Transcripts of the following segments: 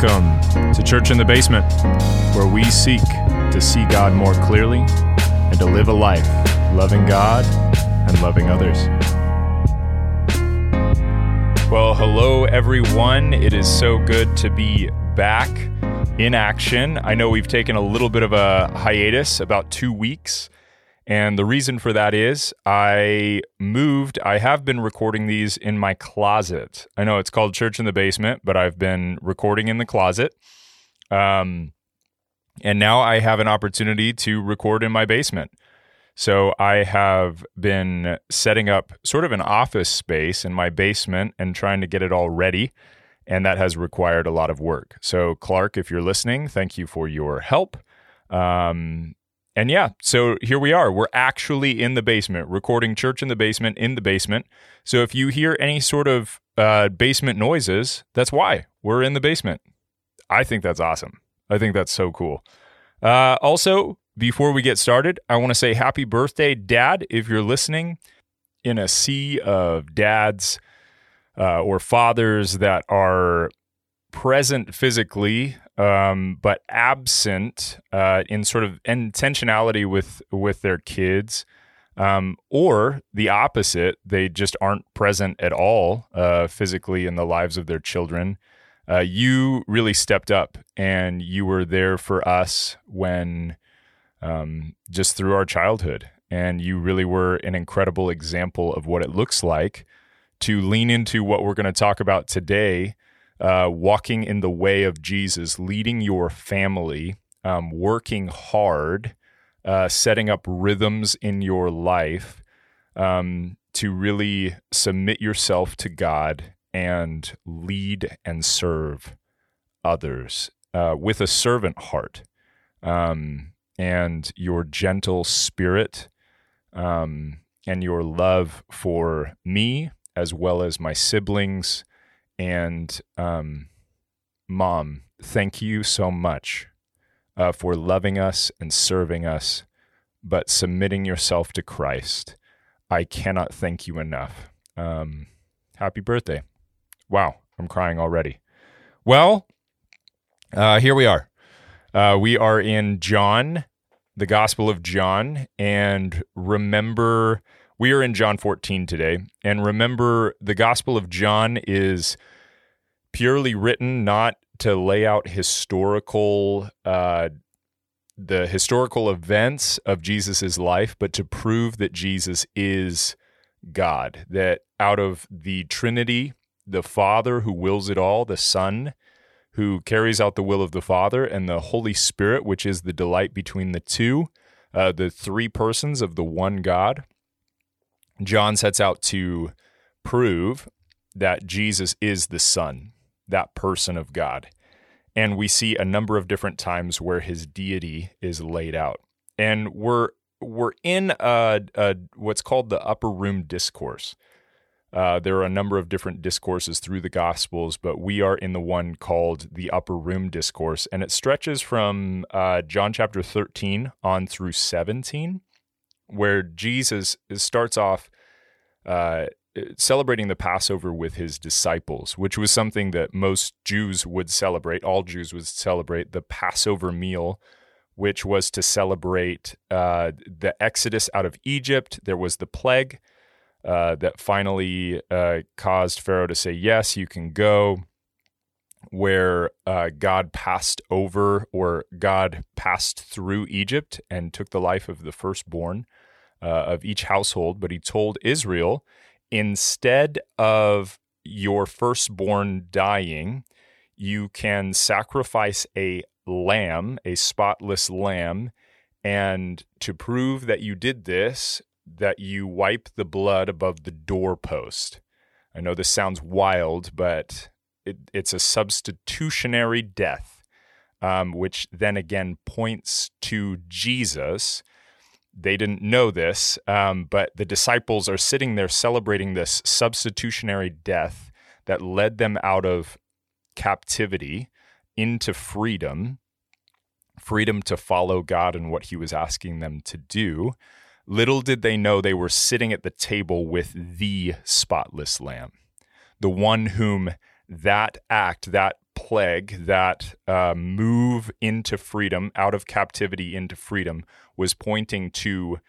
Welcome to Church in the Basement, where we seek to see God more clearly and to live a life loving God and loving others. Well, hello, everyone. It is so good to be back in action. I know we've taken a little bit of a hiatus, about two weeks. And the reason for that is I moved. I have been recording these in my closet. I know it's called Church in the Basement, but I've been recording in the closet. Um, and now I have an opportunity to record in my basement. So I have been setting up sort of an office space in my basement and trying to get it all ready. And that has required a lot of work. So, Clark, if you're listening, thank you for your help. Um, and yeah, so here we are. We're actually in the basement, recording church in the basement, in the basement. So if you hear any sort of uh, basement noises, that's why we're in the basement. I think that's awesome. I think that's so cool. Uh, also, before we get started, I want to say happy birthday, Dad, if you're listening in a sea of dads uh, or fathers that are present physically um, but absent uh, in sort of intentionality with with their kids, um, or the opposite, they just aren't present at all uh, physically in the lives of their children. Uh, you really stepped up, and you were there for us when um, just through our childhood, and you really were an incredible example of what it looks like to lean into what we're going to talk about today uh, walking in the way of Jesus, leading your family, um, working hard, uh, setting up rhythms in your life um, to really submit yourself to God and lead and serve others uh, with a servant heart um, and your gentle spirit um, and your love for me as well as my siblings and um, mom, thank you so much uh, for loving us and serving us, but submitting yourself to Christ. I cannot thank you enough. Um, happy birthday. Wow, I'm crying already. Well, uh, here we are. Uh, we are in John, the Gospel of John, and remember we are in John 14 today. And remember, the Gospel of John is purely written not to lay out historical uh, the historical events of Jesus's life, but to prove that Jesus is God. That out of the Trinity, the Father who wills it all, the Son who carries out the will of the Father, and the Holy Spirit, which is the delight between the two, uh, the three persons of the one God. John sets out to prove that Jesus is the Son, that person of God. And we see a number of different times where his deity is laid out. And we're we're in a, a what's called the upper room discourse. Uh, there are a number of different discourses through the Gospels, but we are in the one called the Upper Room Discourse, and it stretches from uh, John chapter 13 on through 17 where Jesus starts off uh, celebrating the Passover with his disciples, which was something that most Jews would celebrate. All Jews would celebrate the Passover meal, which was to celebrate uh, the exodus out of Egypt. There was the plague uh, that finally uh, caused Pharaoh to say, Yes, you can go. Where uh, God passed over or God passed through Egypt and took the life of the firstborn uh, of each household, but he told Israel instead of your firstborn dying, you can sacrifice a lamb, a spotless lamb, and to prove that you did this, that you wipe the blood above the doorpost. I know this sounds wild, but it, it's a substitutionary death, um, which then again points to Jesus they didn't know this, um, but the disciples are sitting there celebrating this substitutionary death that led them out of captivity into freedom, freedom to follow God and what He was asking them to do. Little did they know they were sitting at the table with the spotless Lamb, the one whom that act, that plague, that uh, move into freedom, out of captivity into freedom, was pointing to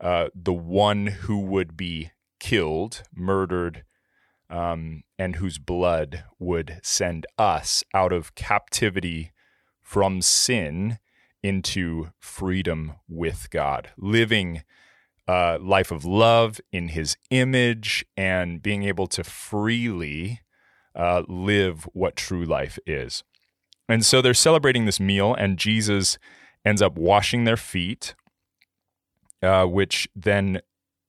uh, the one who would be killed, murdered, um, and whose blood would send us out of captivity from sin into freedom with God, living a life of love in His image and being able to freely uh, live what true life is. And so they're celebrating this meal, and Jesus ends up washing their feet, uh, which then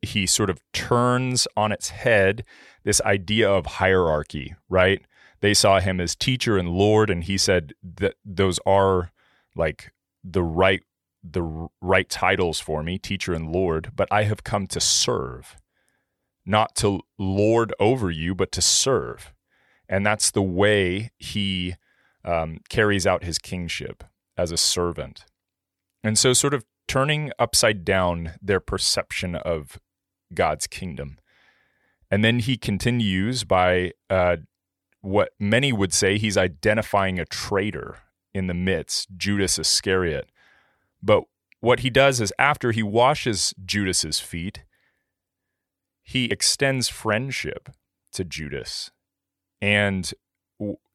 he sort of turns on its head this idea of hierarchy, right? They saw him as teacher and Lord, and he said that those are like the right the right titles for me, teacher and Lord, but I have come to serve, not to lord over you, but to serve. And that's the way he um, carries out his kingship as a servant. And so, sort of turning upside down their perception of God's kingdom. And then he continues by uh, what many would say he's identifying a traitor in the midst, Judas Iscariot. But what he does is after he washes Judas's feet, he extends friendship to Judas. And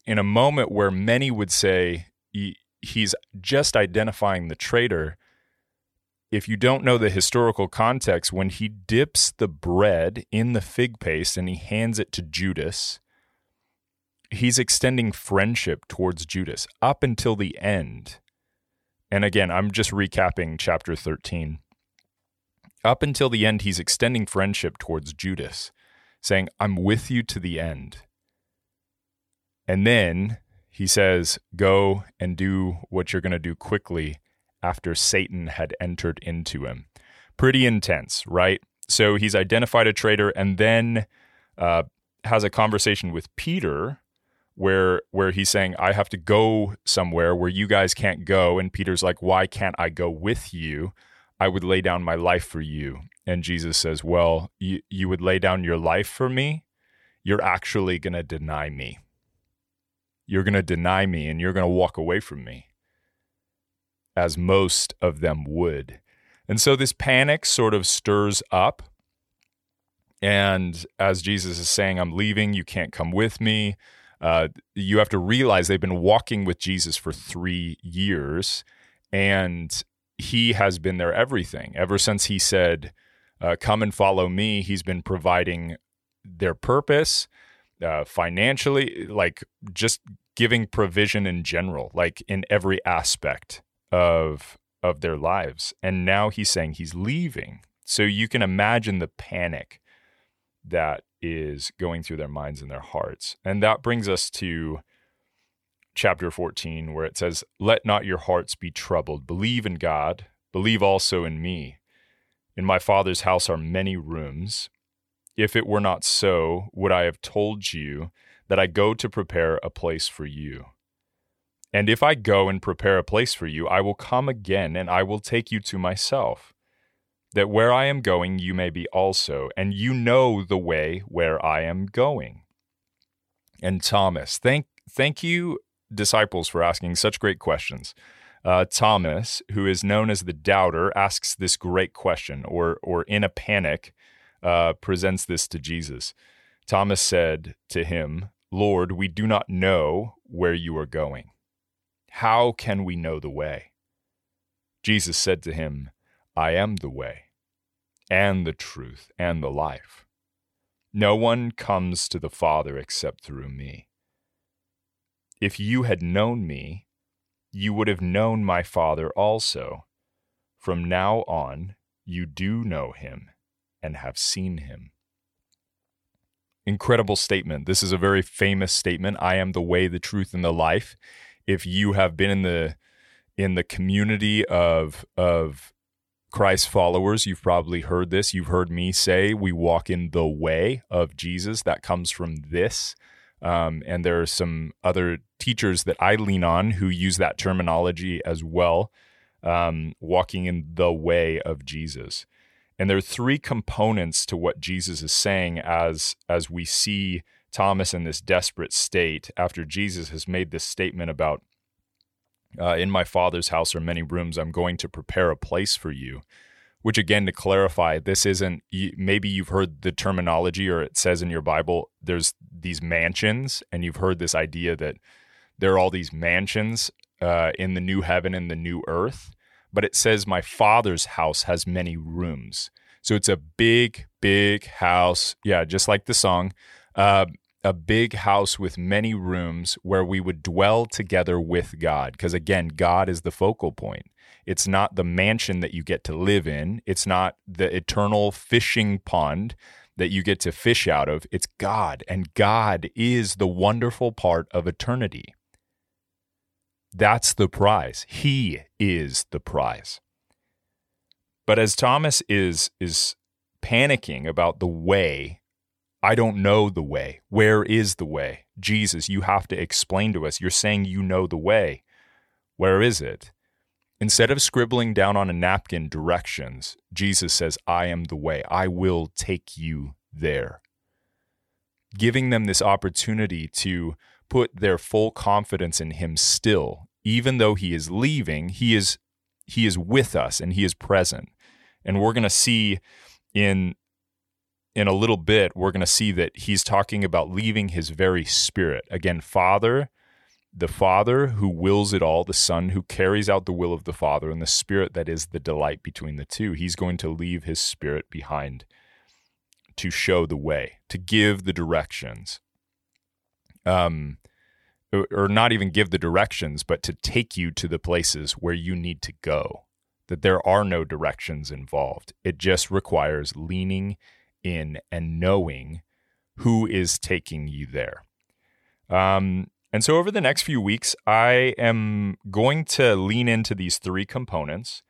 in a moment where many would say he's just identifying the traitor, if you don't know the historical context, when he dips the bread in the fig paste and he hands it to Judas, he's extending friendship towards Judas up until the end. And again, I'm just recapping chapter 13. Up until the end, he's extending friendship towards Judas, saying, I'm with you to the end. And then he says, Go and do what you're going to do quickly after Satan had entered into him. Pretty intense, right? So he's identified a traitor and then uh, has a conversation with Peter where where he's saying I have to go somewhere where you guys can't go. And Peter's like why can't I go with you? I would lay down my life for you. And Jesus says well you you would lay down your life for me? You're actually going to deny me you're going to deny me and you're going to walk away from me as most of them would. And so this panic sort of stirs up. And as Jesus is saying, I'm leaving, you can't come with me. Uh, you have to realize they've been walking with Jesus for three years, and he has been their everything. Ever since he said, uh, Come and follow me, he's been providing their purpose uh, financially, like just giving provision in general, like in every aspect of of their lives. And now he's saying he's leaving. So you can imagine the panic that is going through their minds and their hearts. And that brings us to chapter 14, where it says, Let not your hearts be troubled. Believe in God, believe also in me. In my Father's house are many rooms. If it were not so, would I have told you that I go to prepare a place for you? And if I go and prepare a place for you, I will come again and I will take you to myself, that where I am going you may be also, and you know the way where I am going. And Thomas, thank thank you, disciples, for asking such great questions. Uh, Thomas, who is known as the doubter, asks this great question, or or in a panic, uh, presents this to Jesus. Thomas said to him, Lord, we do not know where you are going. How can we know the way? Jesus said to him, I am the way, and the truth, and the life. No one comes to the Father except through me. If you had known me, you would have known my Father also. From now on, you do know him and have seen him. Incredible statement. This is a very famous statement. I am the way, the truth, and the life if you have been in the in the community of of Christ followers, you've probably heard this. You've heard me say we walk in the way of Jesus. That comes from this. Um, and there are some other teachers that I lean on who use that terminology as well, um, walking in the way of Jesus. And there are three components to what Jesus is saying as as we see Thomas in this desperate state after Jesus has made this statement about, uh, In my Father's house are many rooms, I'm going to prepare a place for you. Which, again, to clarify, this isn't, maybe you've heard the terminology or it says in your Bible, there's these mansions, and you've heard this idea that there are all these mansions uh, in the new heaven and the new earth. But it says, My Father's house has many rooms. So it's a big, big house. Yeah, just like the song. Uh, a big house with many rooms where we would dwell together with God. Because again, God is the focal point. It's not the mansion that you get to live in, it's not the eternal fishing pond that you get to fish out of. It's God, and God is the wonderful part of eternity. That's the prize. He is the prize. But as Thomas is is panicking about the way I don't know the way. Where is the way? Jesus, you have to explain to us. You're saying you know the way. Where is it? Instead of scribbling down on a napkin directions, Jesus says, I am the way. I will take you there. Giving them this opportunity to put their full confidence in him still, even though he is leaving, he is he is with us and he is present. And we're going to see in in a little bit, we're going to see that he's talking about leaving his very spirit. Again, Father, the Father who wills it all, the Son who carries out the will of the Father, and the Spirit that is the delight between the two. He's going to leave his spirit behind to show the way, to give the directions. Um, or not even give the directions, but to take you to the places where you need to go. That there are no directions involved. It just requires leaning in and knowing who is taking you there. Um, and so over the next few weeks, I am going to lean into these three components.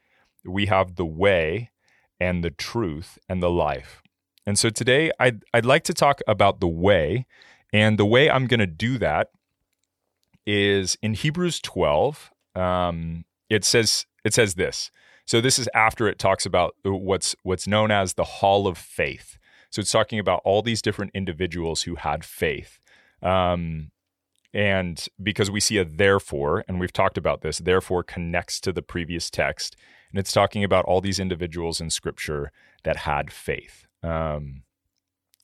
We have the way and the truth and the life. And so today I'd, I'd like to talk about the way. And the way I'm going to do that is in Hebrews 12. Um, it says it says this. So this is after it talks about what's what's known as the Hall of Faith. So it's talking about all these different individuals who had faith. Um, and because we see a therefore, and we've talked about this, therefore connects to the previous text. And it's talking about all these individuals in scripture that had faith. Um,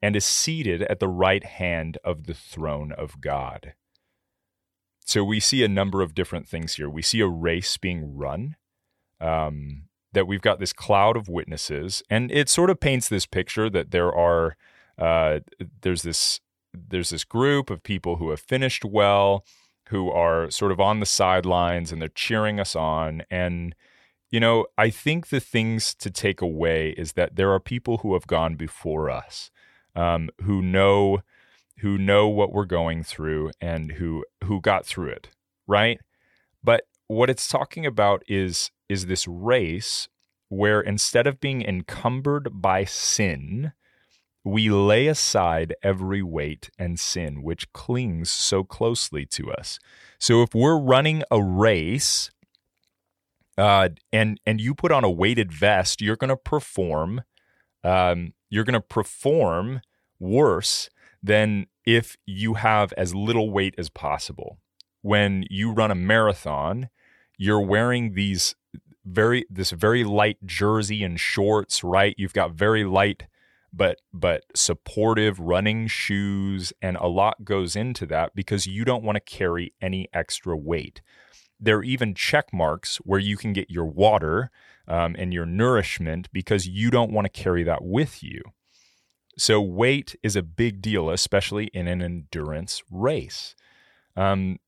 and is seated at the right hand of the throne of God. So we see a number of different things here. We see a race being run. Um, that we've got this cloud of witnesses, and it sort of paints this picture that there are uh, there's this there's this group of people who have finished well, who are sort of on the sidelines and they're cheering us on. And, you know, I think the things to take away is that there are people who have gone before us, um, who know who know what we're going through and who who got through it, right? But what it's talking about is is this race where instead of being encumbered by sin, we lay aside every weight and sin which clings so closely to us. So if we're running a race, uh, and and you put on a weighted vest, you're going to perform. Um, you're going to perform worse than if you have as little weight as possible. When you run a marathon, you're wearing these very this very light jersey and shorts, right? You've got very light but but supportive running shoes and a lot goes into that because you don't want to carry any extra weight there are even check marks where you can get your water um, and your nourishment because you don't want to carry that with you. So weight is a big deal especially in an endurance race. Um,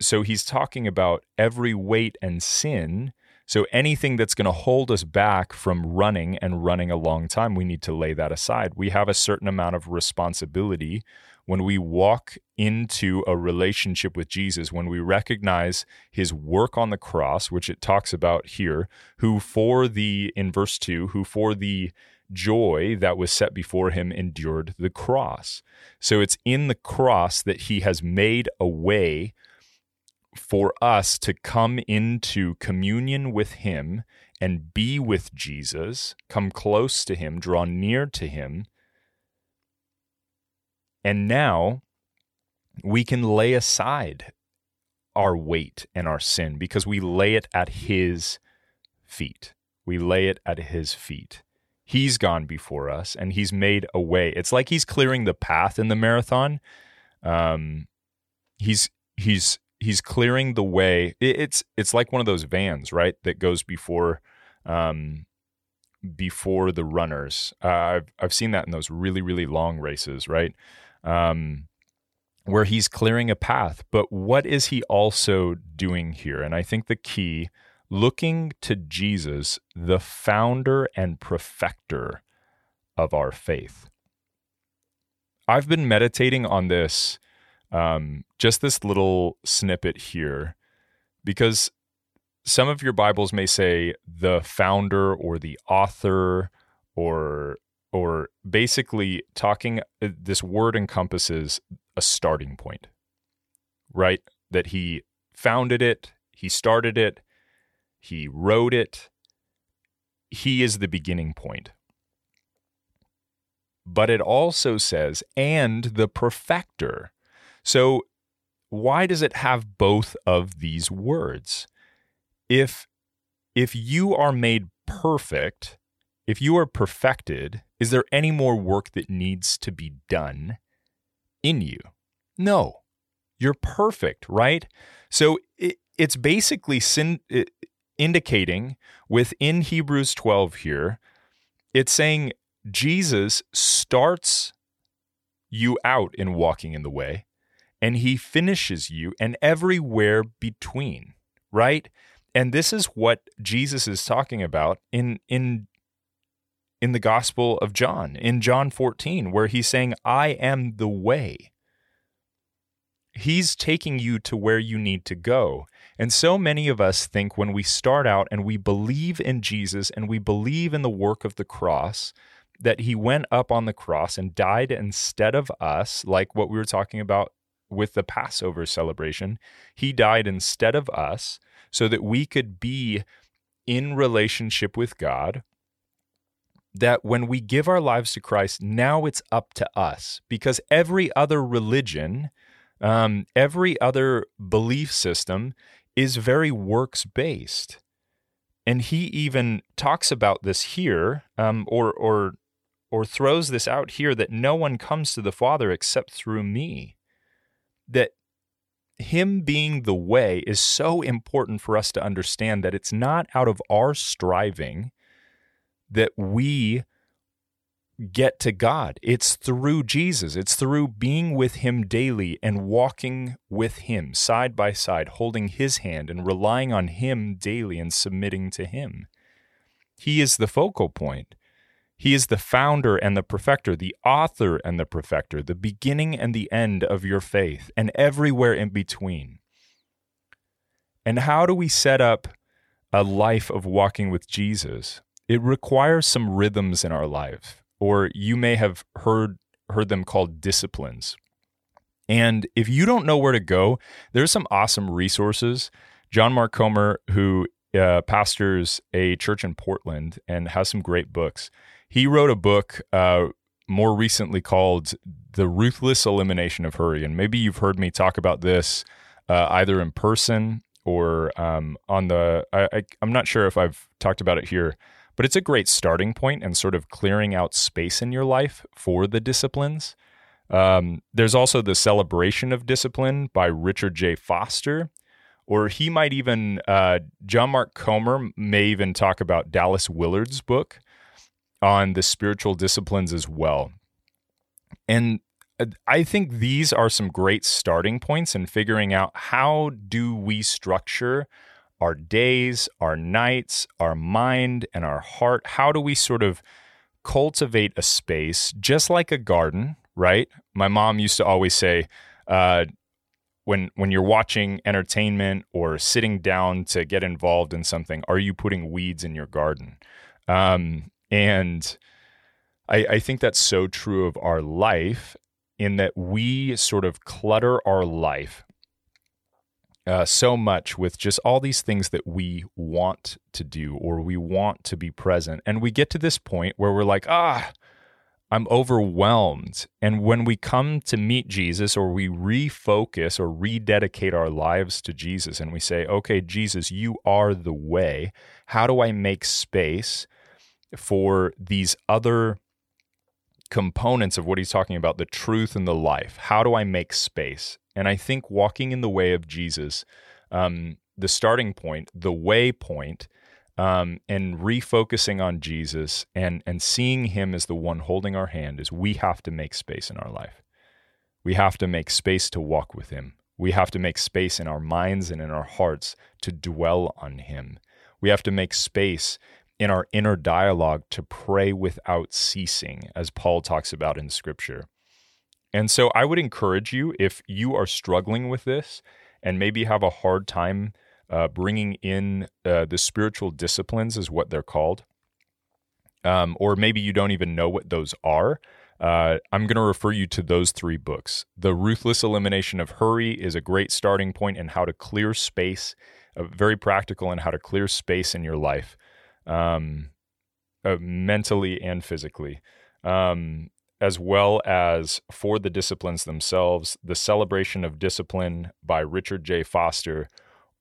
so he's talking about every weight and sin. So anything that's going to hold us back from running and running a long time, we need to lay that aside. We have a certain amount of responsibility when we walk into a relationship with Jesus, when we recognize his work on the cross, which it talks about here, who for the, in verse 2, who for the joy that was set before him endured the cross. So it's in the cross that he has made a way for us to come into communion with Him and be with Jesus, come close to Him, draw near to Him. And now we can lay aside our weight and our sin because we lay it at His feet. We lay it at His feet. He's gone before us and He's made a way. It's like He's clearing the path in the marathon. Um, he's he's he's clearing the way. It's it's like one of those vans, right, that goes before um, before the runners. Uh, I've I've seen that in those really really long races, right, um, where he's clearing a path. But what is he also doing here? And I think the key, looking to Jesus, the founder and perfecter of our faith. I've been meditating on this um, just this little snippet here, because some of your Bibles may say the founder or the author or or basically talking uh, this word encompasses a starting point right? That he founded it he started it he wrote it. He is the beginning point. But it also says and the perfecter. So, why does it have both of these words? If if you are made perfect, if you are perfected, is there any more work that needs to be done in you? No. You're perfect, right? So it, it's basically sin, it, indicating within Hebrews 12 here, it's saying Jesus starts you out in walking in the way and he finishes you and everywhere between, right? And this is what Jesus is talking about in in in the Gospel of John, in John 14, where he's saying, I am the way. He's taking you to where you need to go. And so many of us think when we start out and we believe in Jesus and we believe in the work of the cross, that he went up on the cross and died instead of us, like what we were talking about with the Passover celebration. He died instead of us so that we could be in relationship with God. That when we give our lives to Christ, now it's up to us because every other religion, um, every other belief system is very works based. And he even talks about this here, um, or, or, or throws this out here that no one comes to the Father except through me that him being the way is so important for us to understand that it's not out of our striving that we get to God. It's through Jesus. It's through being with Him daily and walking with Him side by side, holding His hand and relying on Him daily and submitting to Him. He is the focal point. He is the founder and the perfecter, the author and the perfecter, the beginning and the end of your faith, and everywhere in between. And how do we set up a life of walking with Jesus? It requires some rhythms in our life, or you may have heard heard them called disciplines. And if you don't know where to go, there's some awesome resources. John Mark Comer, who uh, pastors a church in Portland and has some great books. He wrote a book uh, more recently called The Ruthless Elimination of Hurry. And maybe you've heard me talk about this uh, either in person or um, on the, I, I, I'm not sure if I've talked about it here, but it's a great starting point and sort of clearing out space in your life for the disciplines. Um, there's also the Celebration of Discipline by Richard J. Foster, or he might even, uh, John Mark Comer may even talk about Dallas Willard's book, on the spiritual disciplines as well. And uh, I think these are some great starting points in figuring out how do we structure our days, our nights, our mind, and our heart? How do we sort of cultivate a space just like a garden, right? My mom used to always say, uh, when when you're watching entertainment or sitting down to get involved in something, are you putting weeds in your garden? Um, and I, I think that's so true of our life in that we sort of clutter our life uh, so much with just all these things that we want to do or we want to be present. And we get to this point where we're like, ah, I'm overwhelmed. And when we come to meet Jesus or we refocus or rededicate our lives to Jesus and we say, okay, Jesus, you are the way, how do I make space for these other components of what he's talking about the truth and the life? How do I make space? And I think walking in the way of Jesus, um, the starting point, the way point, um, and refocusing on Jesus and and seeing Him as the one holding our hand is we have to make space in our life. We have to make space to walk with Him. We have to make space in our minds and in our hearts to dwell on Him. We have to make space in our inner dialogue to pray without ceasing, as Paul talks about in Scripture. And so I would encourage you if you are struggling with this and maybe have a hard time uh, bringing in uh, the spiritual disciplines, is what they're called, um, or maybe you don't even know what those are. Uh, I'm going to refer you to those three books. The Ruthless Elimination of Hurry is a great starting point in how to clear space, uh, very practical in how to clear space in your life, um, uh, mentally and physically. Um, as well as for the disciplines themselves, The Celebration of Discipline by Richard J. Foster,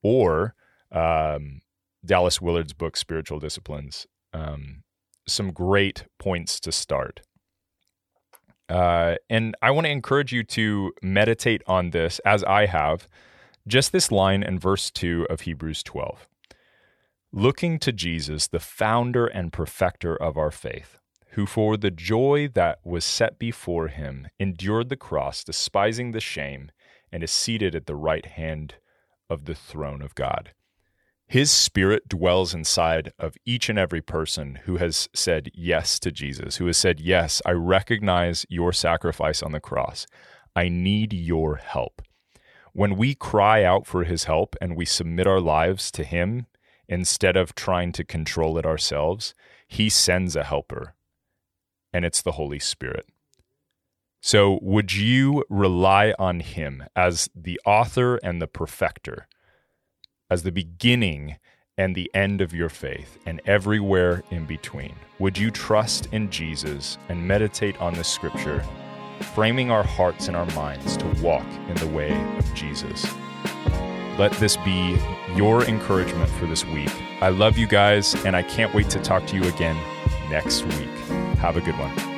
or um, Dallas Willard's book, Spiritual Disciplines. Um, some great points to start. Uh, and I want to encourage you to meditate on this as I have, just this line in verse 2 of Hebrews 12. Looking to Jesus, the founder and perfecter of our faith who for the joy that was set before him endured the cross, despising the shame, and is seated at the right hand of the throne of God. His spirit dwells inside of each and every person who has said yes to Jesus, who has said, Yes, I recognize your sacrifice on the cross. I need your help. When we cry out for his help and we submit our lives to him instead of trying to control it ourselves, he sends a helper and it's the Holy Spirit. So, would you rely on Him as the author and the perfecter, as the beginning and the end of your faith, and everywhere in between? Would you trust in Jesus and meditate on the scripture, framing our hearts and our minds to walk in the way of Jesus? Let this be your encouragement for this week. I love you guys, and I can't wait to talk to you again next week. Have a good one.